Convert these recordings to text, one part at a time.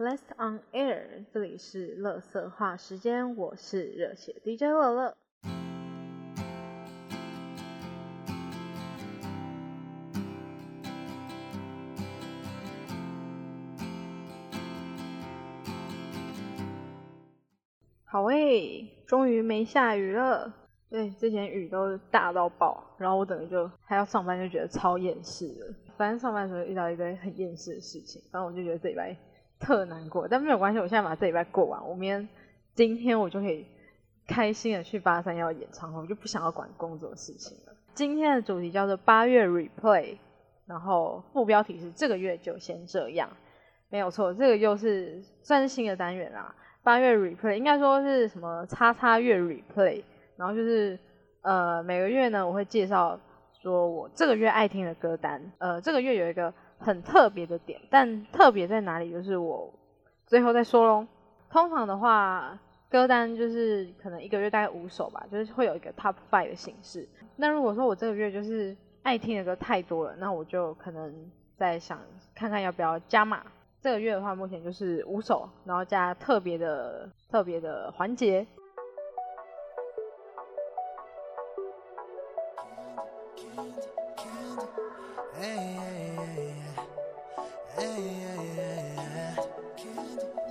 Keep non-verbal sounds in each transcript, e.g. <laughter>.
Blessed on air，这里是乐色话时间，我是热血 DJ 乐乐。好诶，终于没下雨了。对，之前雨都大到爆，然后我等于就还要上班，就觉得超厌世的。反正上班的时候遇到一堆很厌世的事情，然后我就觉得这礼拜特难过。但没有关系，我现在把这礼拜过完，我明天、今天我就可以开心的去八三幺演唱会，我就不想要管工作的事情了。今天的主题叫做八月 replay，然后副标题是这个月就先这样，没有错，这个又是算是新的单元啦。八月 replay 应该说是什么叉叉月 replay。然后就是，呃，每个月呢，我会介绍说我这个月爱听的歌单。呃，这个月有一个很特别的点，但特别在哪里，就是我最后再说喽。通常的话，歌单就是可能一个月大概五首吧，就是会有一个 top five 的形式。那如果说我这个月就是爱听的歌太多了，那我就可能在想看看要不要加码。这个月的话，目前就是五首，然后加特别的特别的环节。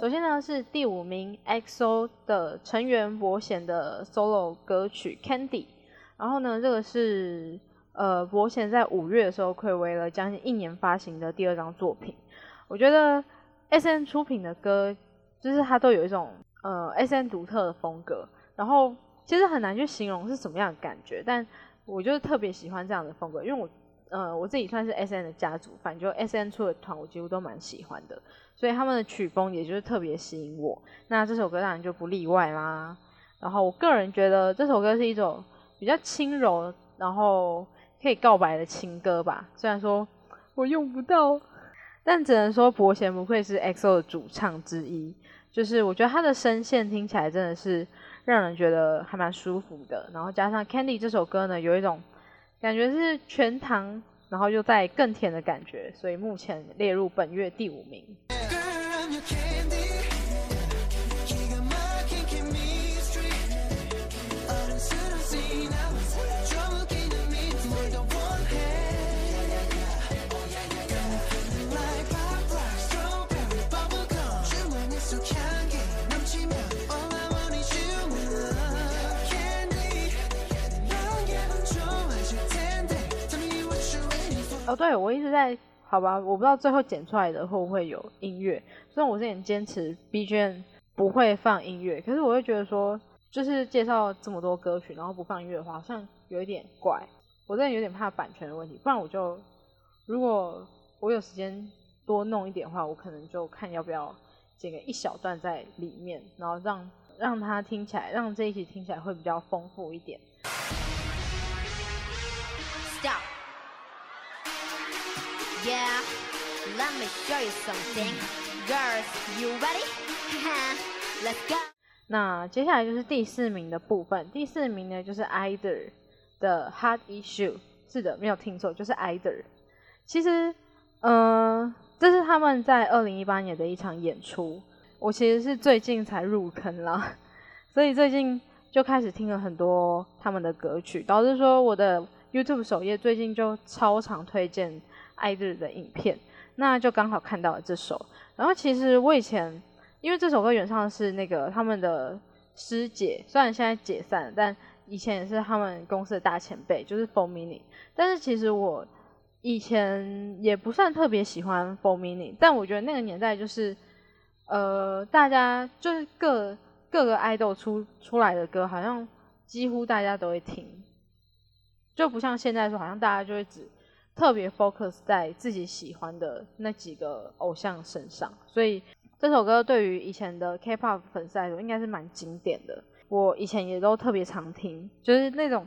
首先呢是第五名，EXO 的成员伯贤的 solo 歌曲 Candy，然后呢这个是呃伯贤在五月的时候暌违了将近一年发行的第二张作品。我觉得 SN 出品的歌就是它都有一种呃 SN 独特的风格，然后其实很难去形容是什么样的感觉，但我就是特别喜欢这样的风格，因为我。呃，我自己算是 S N 的家族，反正就 S N 出的团，我几乎都蛮喜欢的，所以他们的曲风也就是特别吸引我。那这首歌当然就不例外啦。然后我个人觉得这首歌是一种比较轻柔，然后可以告白的情歌吧。虽然说我用不到，但只能说伯贤不愧是 X O 的主唱之一，就是我觉得他的声线听起来真的是让人觉得还蛮舒服的。然后加上 Candy 这首歌呢，有一种。感觉是全糖，然后又再更甜的感觉，所以目前列入本月第五名。哦，对，我一直在，好吧，我不知道最后剪出来的会不会有音乐。虽然我之前坚持 B G M 不会放音乐，可是我会觉得说，就是介绍这么多歌曲，然后不放音乐的话，好像有一点怪。我真的有点怕版权的问题，不然我就，如果我有时间多弄一点的话，我可能就看要不要剪个一小段在里面，然后让让它听起来，让这一集听起来会比较丰富一点。Yeah, let me show you something, girls. You ready? <laughs> Let's go. 那接下来就是第四名的部分。第四名呢，就是 Either 的 Hard Issue。是的，没有听错，就是 Either。其实，嗯，这是他们在二零一八年的一场演出。我其实是最近才入坑啦，<laughs> 所以最近就开始听了很多他们的歌曲，导致说我的 YouTube 首页最近就超常推荐。爱日的影片，那就刚好看到了这首。然后其实我以前，因为这首歌原唱是那个他们的师姐，虽然现在解散了，但以前也是他们公司的大前辈，就是 f o r Mini。但是其实我以前也不算特别喜欢 f o r Mini，但我觉得那个年代就是，呃，大家就是各各个爱豆出出来的歌，好像几乎大家都会听，就不像现在说，好像大家就会只。特别 focus 在自己喜欢的那几个偶像身上，所以这首歌对于以前的 K-pop 粉丝来说应该是蛮经典的。我以前也都特别常听，就是那种，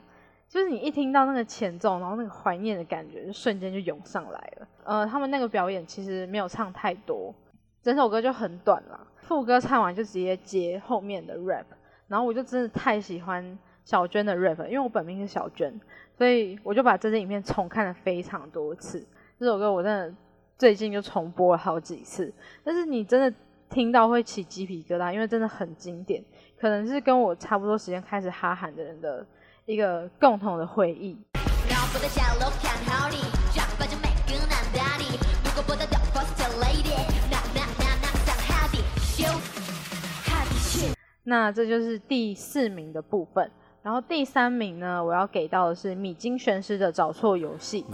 就是你一听到那个前奏，然后那个怀念的感觉就瞬间就涌上来了。呃，他们那个表演其实没有唱太多，整首歌就很短了，副歌唱完就直接接后面的 rap，然后我就真的太喜欢小娟的 rap，因为我本名是小娟。所以我就把这支影片重看了非常多次。这首歌我真的最近就重播了好几次。但是你真的听到会起鸡皮疙瘩，因为真的很经典，可能是跟我差不多时间开始哈韩的人的一个共同的回忆。那这就是第四名的部分，然后第三名呢，我要给到的是米津玄师的《找错游戏》。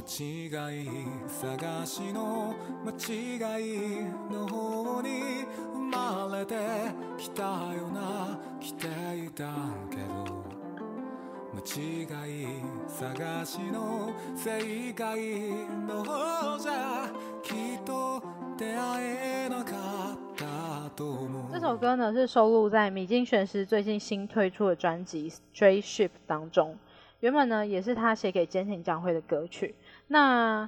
这首歌呢是收录在米津玄师最近新推出的专辑《Stray Ship》当中。原本呢也是他写给菅田将晖的歌曲。那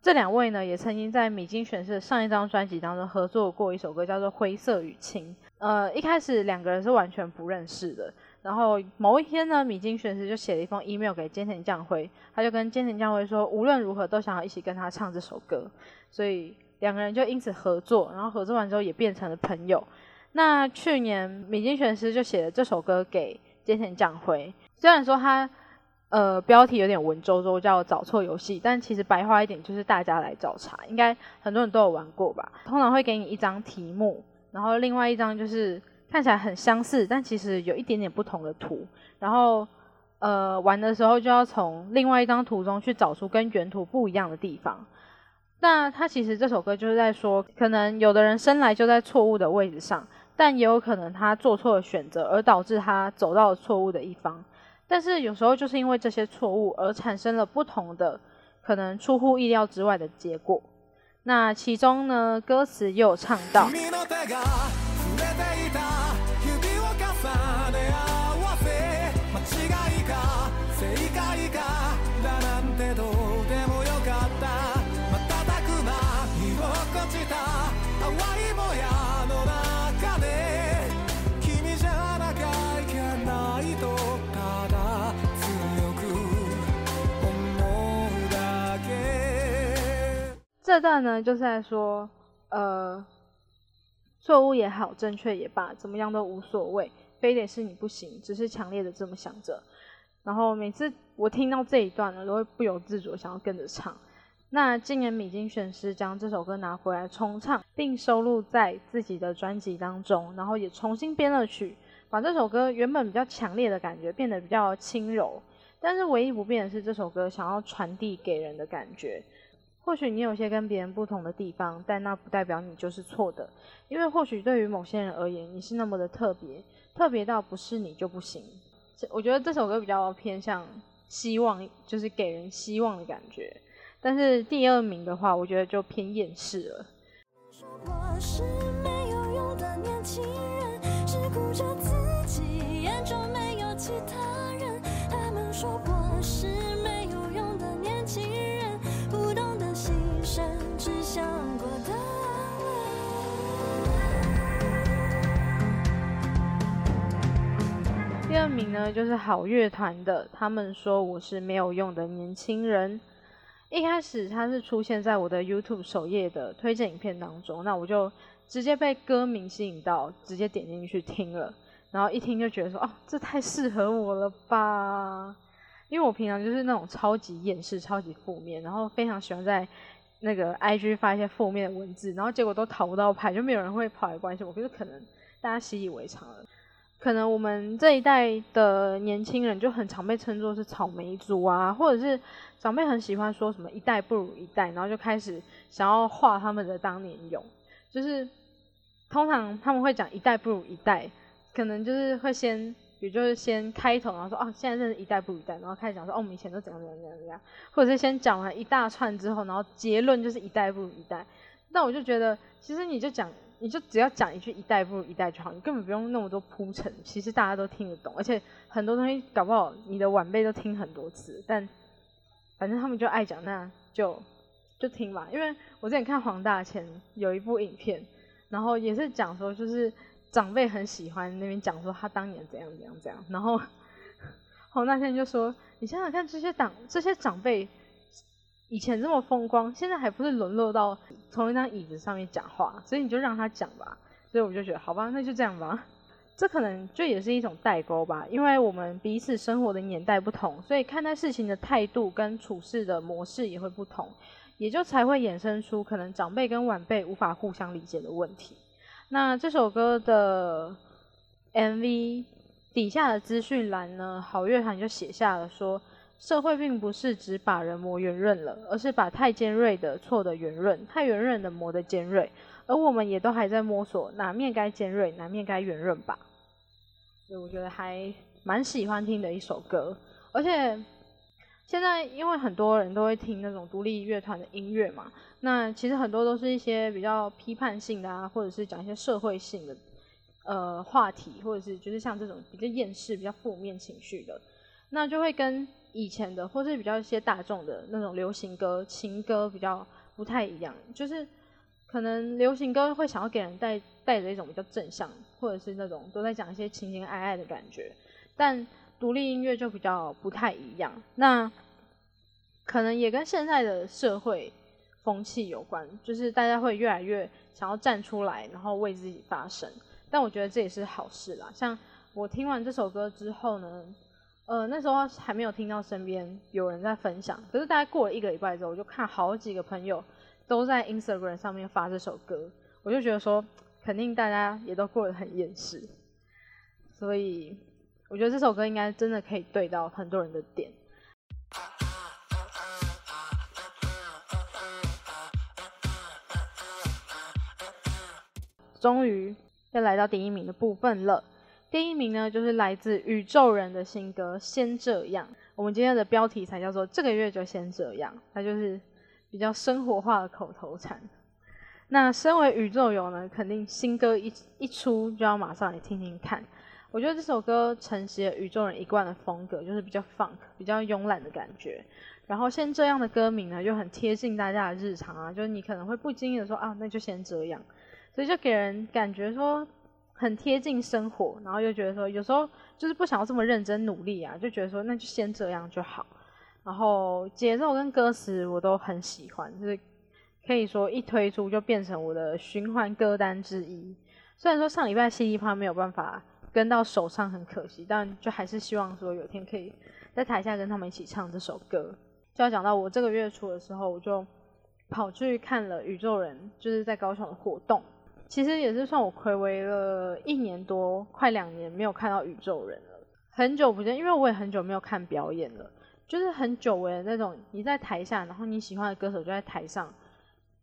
这两位呢也曾经在米津玄师上一张专辑当中合作过一首歌，叫做《灰色雨晴》。呃，一开始两个人是完全不认识的。然后某一天呢，米津玄师就写了一封 email 给菅田将晖，他就跟菅田将晖说，无论如何都想要一起跟他唱这首歌。所以两个人就因此合作，然后合作完之后也变成了朋友。那去年米津玄师就写了这首歌给菅田将晖，虽然说他呃标题有点文绉绉，叫找错游戏，但其实白话一点就是大家来找茬，应该很多人都有玩过吧。通常会给你一张题目，然后另外一张就是看起来很相似，但其实有一点点不同的图，然后呃玩的时候就要从另外一张图中去找出跟原图不一样的地方。那他其实这首歌就是在说，可能有的人生来就在错误的位置上，但也有可能他做错了选择，而导致他走到了错误的一方。但是有时候就是因为这些错误而产生了不同的，可能出乎意料之外的结果。那其中呢，歌词又有唱到。这段呢，就是在说，呃，错误也好，正确也罢，怎么样都无所谓，非得是你不行，只是强烈的这么想着。然后每次我听到这一段呢，都会不由自主想要跟着唱。那今年米津玄师将这首歌拿回来重唱，并收录在自己的专辑当中，然后也重新编了曲，把这首歌原本比较强烈的感觉变得比较轻柔。但是唯一不变的是，这首歌想要传递给人的感觉。或许你有些跟别人不同的地方，但那不代表你就是错的，因为或许对于某些人而言，你是那么的特别，特别到不是你就不行。我觉得这首歌比较偏向希望，就是给人希望的感觉。但是第二名的话，我觉得就偏厌世了。第二名呢，就是好乐团的。他们说我是没有用的年轻人。一开始他是出现在我的 YouTube 首页的推荐影片当中，那我就直接被歌名吸引到，直接点进去听了。然后一听就觉得说，哦，这太适合我了吧？因为我平常就是那种超级厌世、超级负面，然后非常喜欢在那个 IG 发一些负面的文字，然后结果都讨不到牌，就没有人会跑来关心我。可是可能大家习以为常了。可能我们这一代的年轻人就很常被称作是草莓族啊，或者是长辈很喜欢说什么一代不如一代，然后就开始想要画他们的当年勇，就是通常他们会讲一代不如一代，可能就是会先，也就是先开头，然后说哦现在真是一代不如一代，然后开始讲说哦我们以前都怎样怎样怎样怎样，或者是先讲完一大串之后，然后结论就是一代不如一代。那我就觉得，其实你就讲。你就只要讲一句“一代不如一代”就好，你根本不用那么多铺陈，其实大家都听得懂，而且很多东西搞不好你的晚辈都听很多次，但反正他们就爱讲，那就就听吧。因为我之前看黄大千有一部影片，然后也是讲说，就是长辈很喜欢那边讲说他当年怎样怎样怎样，然后黄大千就说：“你想想看，这些长这些长辈。”以前这么风光，现在还不是沦落到从一张椅子上面讲话，所以你就让他讲吧。所以我就觉得好吧，那就这样吧。这可能就也是一种代沟吧，因为我们彼此生活的年代不同，所以看待事情的态度跟处事的模式也会不同，也就才会衍生出可能长辈跟晚辈无法互相理解的问题。那这首歌的 MV 底下的资讯栏呢，好乐团就写下了说，社会并不是只把人磨圆润了，而是把太尖锐的错的圆润，太圆润的磨的尖锐。而我们也都还在摸索哪面该尖锐，哪面该圆润吧。所以我觉得还蛮喜欢听的一首歌，而且现在因为很多人都会听那种独立乐团的音乐嘛，那其实很多都是一些比较批判性的啊，或者是讲一些社会性的呃话题，或者是就是像这种比较厌世、比较负面情绪的，那就会跟以前的或是比较一些大众的那种流行歌、情歌比较不太一样，就是。可能流行歌会想要给人带带着一种比较正向，或者是那种都在讲一些情情爱爱的感觉，但独立音乐就比较不太一样。那可能也跟现在的社会风气有关，就是大家会越来越想要站出来，然后为自己发声。但我觉得这也是好事啦。像我听完这首歌之后呢，呃，那时候还没有听到身边有人在分享，可是大概过了一个礼拜之后，我就看好几个朋友。都在 Instagram 上面发这首歌，我就觉得说，肯定大家也都过得很厌世，所以我觉得这首歌应该真的可以对到很多人的点。终于要来到第一名的部分了，第一名呢就是来自宇宙人的新歌《先这样》，我们今天的标题才叫做这个月就先这样，它就是。比较生活化的口头禅。那身为宇宙友呢，肯定新歌一一出就要马上来听听看。我觉得这首歌承袭了宇宙人一贯的风格，就是比较 funk、比较慵懒的感觉。然后先这样的歌名呢，就很贴近大家的日常啊，就是你可能会不经意的说啊，那就先这样，所以就给人感觉说很贴近生活，然后又觉得说有时候就是不想要这么认真努力啊，就觉得说那就先这样就好。然后节奏跟歌词我都很喜欢，就是可以说一推出就变成我的循环歌单之一。虽然说上礼拜 CD 趴没有办法跟到手上，很可惜，但就还是希望说有天可以在台下跟他们一起唱这首歌。就要讲到我这个月初的时候，我就跑去看了宇宙人，就是在高雄的活动。其实也是算我暌违了一年多，快两年没有看到宇宙人了，很久不见，因为我也很久没有看表演了。就是很久违的那种，你在台下，然后你喜欢的歌手就在台上，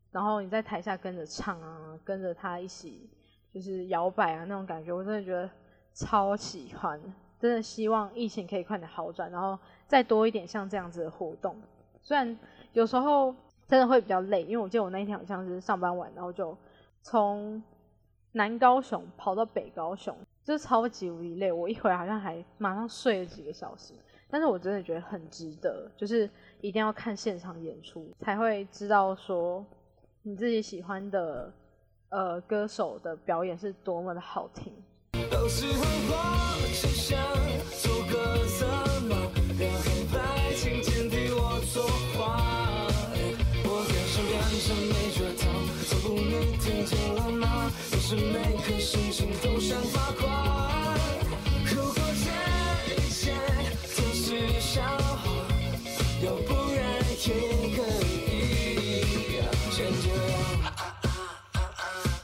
然后你在台下跟着唱啊，跟着他一起就是摇摆啊那种感觉，我真的觉得超喜欢，真的希望疫情可以快点好转，然后再多一点像这样子的活动。虽然有时候真的会比较累，因为我记得我那一天好像是上班晚，然后就从南高雄跑到北高雄，就是超级无敌累，我一回来好像还马上睡了几个小时。但是我真的觉得很值得，就是一定要看现场演出，才会知道说你自己喜欢的呃歌手的表演是多么的好听。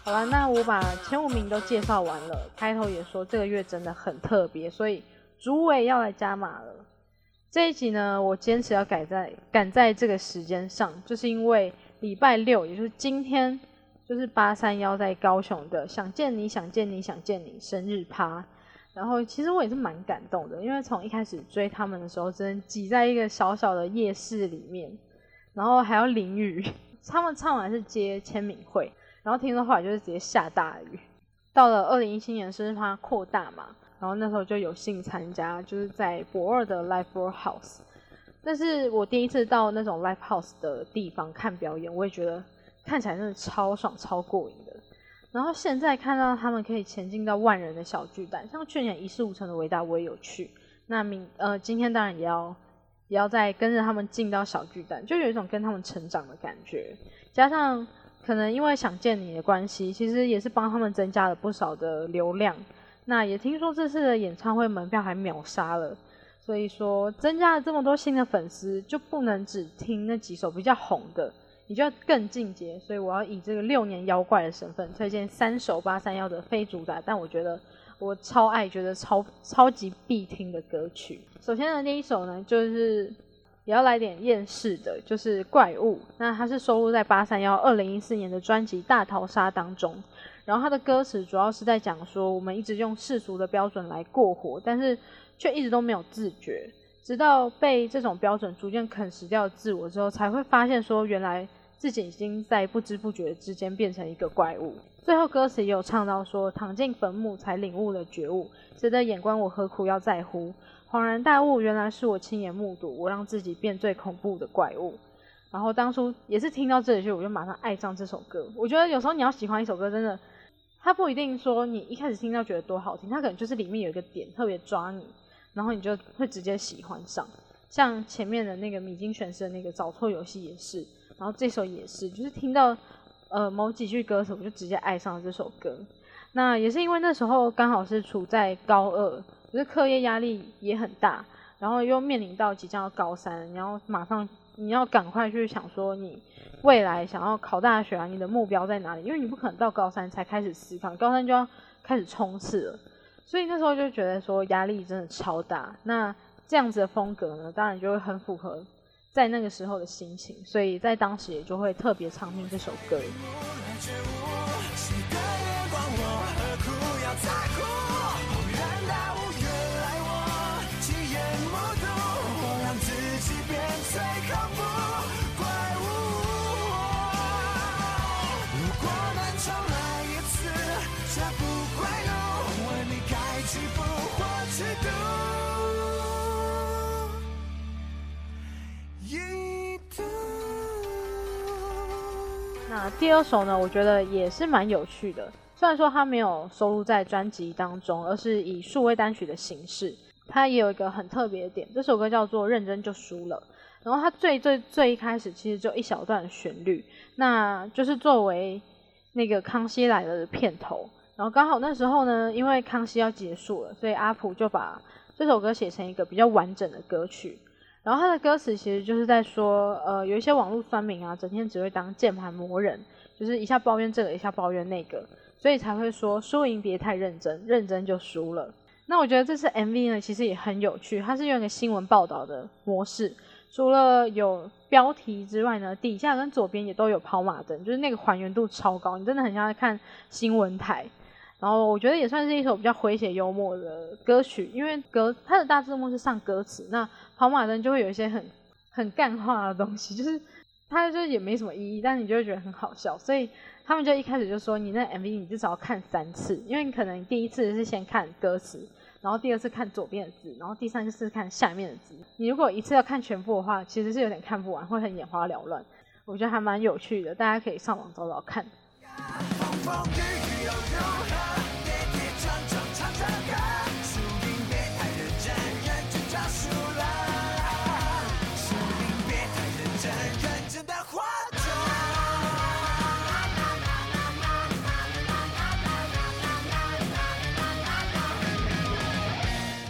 好了，那我把前五名都介绍完了，开头也说这个月真的很特别，所以主委要来加码了。这一集呢，我坚持要改在赶在这个时间上，就是因为礼拜六，也就是今天，就是八三幺在高雄的想见你想见你想见你生日趴。然后其实我也是蛮感动的，因为从一开始追他们的时候，真的挤在一个小小的夜市里面，然后还要淋雨。他们唱完是接签名会。然后听说后来就是直接下大雨，到了二零一七年生日趴扩大嘛，然后那时候就有幸参加，就是在博二的 Live House，那是我第一次到那种 Live House 的地方看表演，我也觉得看起来真的超爽超过瘾的。然后现在看到他们可以前进到万人的小巨蛋，像去年一事无成的伟大我也有去，那明呃今天当然也要也要再跟着他们进到小巨蛋，就有一种跟他们成长的感觉，加上。可能因为想见你的关系，其实也是帮他们增加了不少的流量。那也听说这次的演唱会门票还秒杀了，所以说增加了这么多新的粉丝，就不能只听那几首比较红的，你就要更进阶。所以我要以这个六年妖怪的身份，推荐三首八三幺的非主打，但我觉得我超爱，觉得超超级必听的歌曲。首先呢，第一首呢，就是也要来点厌世的，就是怪物。那它是收录在八三幺二零一四年的专辑《大逃杀》当中。然后他的歌词主要是在讲说，我们一直用世俗的标准来过活，但是却一直都没有自觉，直到被这种标准逐渐啃食掉自我之后，才会发现说，原来自己已经在不知不觉之间变成一个怪物。最后歌词也有唱到说，躺进坟墓才领悟了觉悟，谁的眼光我何苦要在乎？恍然大悟，原来是我亲眼目睹，我让自己变最恐怖的怪物。然后当初也是听到这里去，我就马上爱上这首歌。我觉得有时候你要喜欢一首歌，真的。它不一定说你一开始听到觉得多好听，它可能就是里面有一个点特别抓你，然后你就会直接喜欢上。像前面的那个米津玄师的那个找错游戏也是，然后这首也是，就是听到呃某几句歌词，我就直接爱上了这首歌。那也是因为那时候刚好是处在高二，就是课业压力也很大，然后又面临到即将要高三，然后马上。你要赶快去想说，你未来想要考大学啊，你的目标在哪里？因为你不可能到高三才开始思考，高三就要开始冲刺了。所以那时候就觉得说压力真的超大。那这样子的风格呢，当然就会很符合在那个时候的心情，所以在当时也就会特别唱听这首歌。第二首呢，我觉得也是蛮有趣的。虽然说它没有收录在专辑当中，而是以数位单曲的形式，它也有一个很特别的点。这首歌叫做《认真就输了》，然后它最最最一开始其实就一小段旋律，那就是作为那个《康熙来了》的片头。然后刚好那时候呢，因为《康熙》要结束了，所以阿普就把这首歌写成一个比较完整的歌曲。然后他的歌词其实就是在说，呃，有一些网络酸民啊，整天只会当键盘魔人，就是一下抱怨这个，一下抱怨那个，所以才会说输赢别太认真，认真就输了。那我觉得这次 MV 呢，其实也很有趣，它是用一个新闻报道的模式，除了有标题之外呢，底下跟左边也都有跑马灯，就是那个还原度超高，你真的很像在看新闻台。然后我觉得也算是一首比较诙谐幽默的歌曲，因为歌它的大字幕是上歌词，那跑马灯就会有一些很很干化的东西，就是它就也没什么意义，但你就会觉得很好笑，所以他们就一开始就说你那 MV 你至少要看三次，因为你可能第一次是先看歌词，然后第二次看左边的字，然后第三次是看下面的字。你如果一次要看全部的话，其实是有点看不完，会很眼花缭乱。我觉得还蛮有趣的，大家可以上网找找看。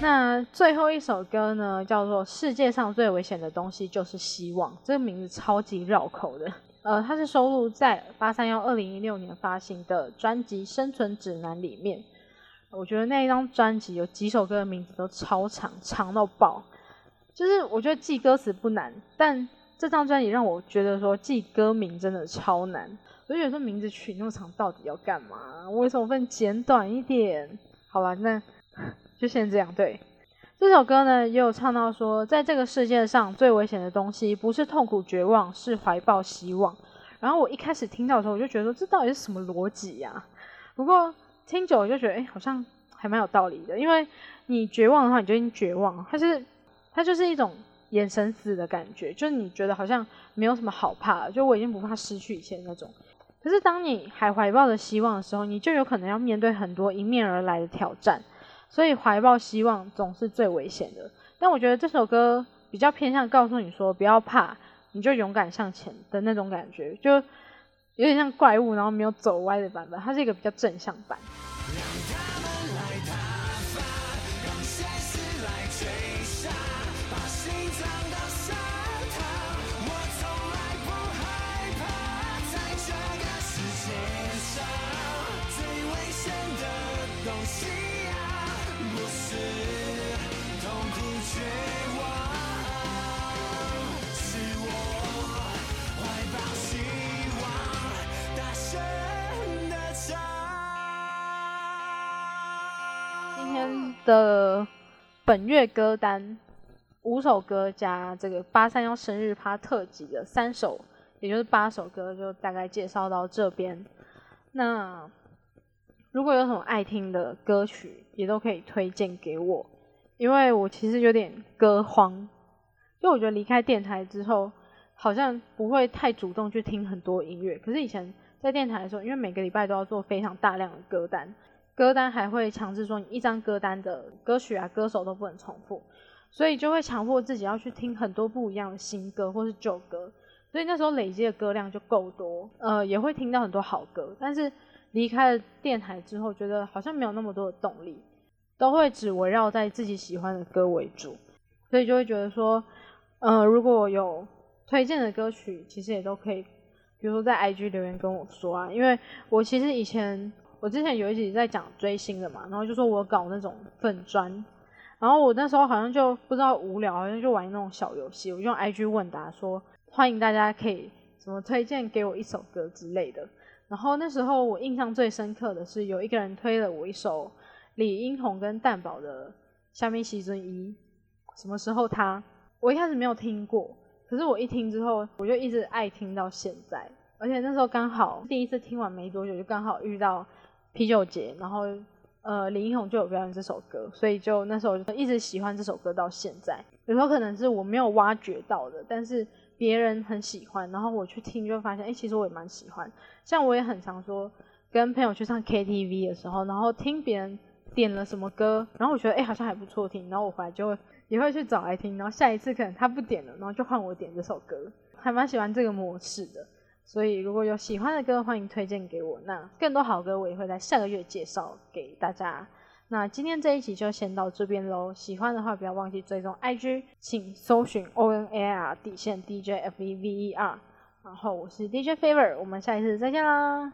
那最后一首歌呢，叫做《世界上最危险的东西就是希望》，这个名字超级绕口的。呃，它是收录在八三幺二零一六年发行的专辑《生存指南》里面。我觉得那一张专辑有几首歌的名字都超长，长到爆。就是我觉得记歌词不难，但这张专辑让我觉得说记歌名真的超难。我就觉得名字取那么长，到底要干嘛？为什么不能简短一点？好吧，那。<laughs> 就先这样。对这首歌呢，也有唱到说，在这个世界上最危险的东西，不是痛苦绝望，是怀抱希望。然后我一开始听到的时候，我就觉得说，这到底是什么逻辑呀？不过听久了就觉得，哎，好像还蛮有道理的。因为你绝望的话，你就已经绝望，它是它就是一种眼神死的感觉，就是你觉得好像没有什么好怕，就我已经不怕失去一切那种。可是当你还怀抱着希望的时候，你就有可能要面对很多迎面而来的挑战。所以怀抱希望总是最危险的，但我觉得这首歌比较偏向告诉你说不要怕，你就勇敢向前的那种感觉。就有点像怪物，然后没有走歪的版本。它是一个比较正向版。的本月歌单五首歌加这个八三幺生日趴特辑的三首，也就是八首歌，就大概介绍到这边。那如果有什么爱听的歌曲，也都可以推荐给我，因为我其实有点歌荒，就我觉得离开电台之后，好像不会太主动去听很多音乐。可是以前在电台的时候，因为每个礼拜都要做非常大量的歌单。歌单还会强制说，你一张歌单的歌曲啊、歌手都不能重复，所以就会强迫自己要去听很多不一样的新歌或是旧歌，所以那时候累积的歌量就够多，呃，也会听到很多好歌。但是离开了电台之后，觉得好像没有那么多的动力，都会只围绕在自己喜欢的歌为主，所以就会觉得说，呃，如果有推荐的歌曲，其实也都可以，比如说在 IG 留言跟我说啊，因为我其实以前。我之前有一集在讲追星的嘛，然后就说我搞那种粉砖，然后我那时候好像就不知道无聊，好像就玩那种小游戏，我用 IG 问答说欢迎大家可以什么推荐给我一首歌之类的。然后那时候我印象最深刻的是有一个人推了我一首李英宏跟蛋宝的《下面西尊一》，什么时候他？我一开始没有听过，可是我一听之后，我就一直爱听到现在，而且那时候刚好第一次听完没多久，就刚好遇到。啤酒节，然后呃，林英宏就有表演这首歌，所以就那时候就一直喜欢这首歌到现在。有时候可能是我没有挖掘到的，但是别人很喜欢，然后我去听就发现，哎，其实我也蛮喜欢。像我也很常说，跟朋友去唱 KTV 的时候，然后听别人点了什么歌，然后我觉得哎好像还不错听，然后我回来就会也会去找来听，然后下一次可能他不点了，然后就换我点这首歌，还蛮喜欢这个模式的。所以如果有喜欢的歌，欢迎推荐给我。那更多好歌，我也会在下个月介绍给大家。那今天这一集就先到这边喽。喜欢的话，不要忘记追踪 IG，请搜寻 O N A R 底线 D J F E V E R。然后我是 DJ Favor，我们下一次再见啦。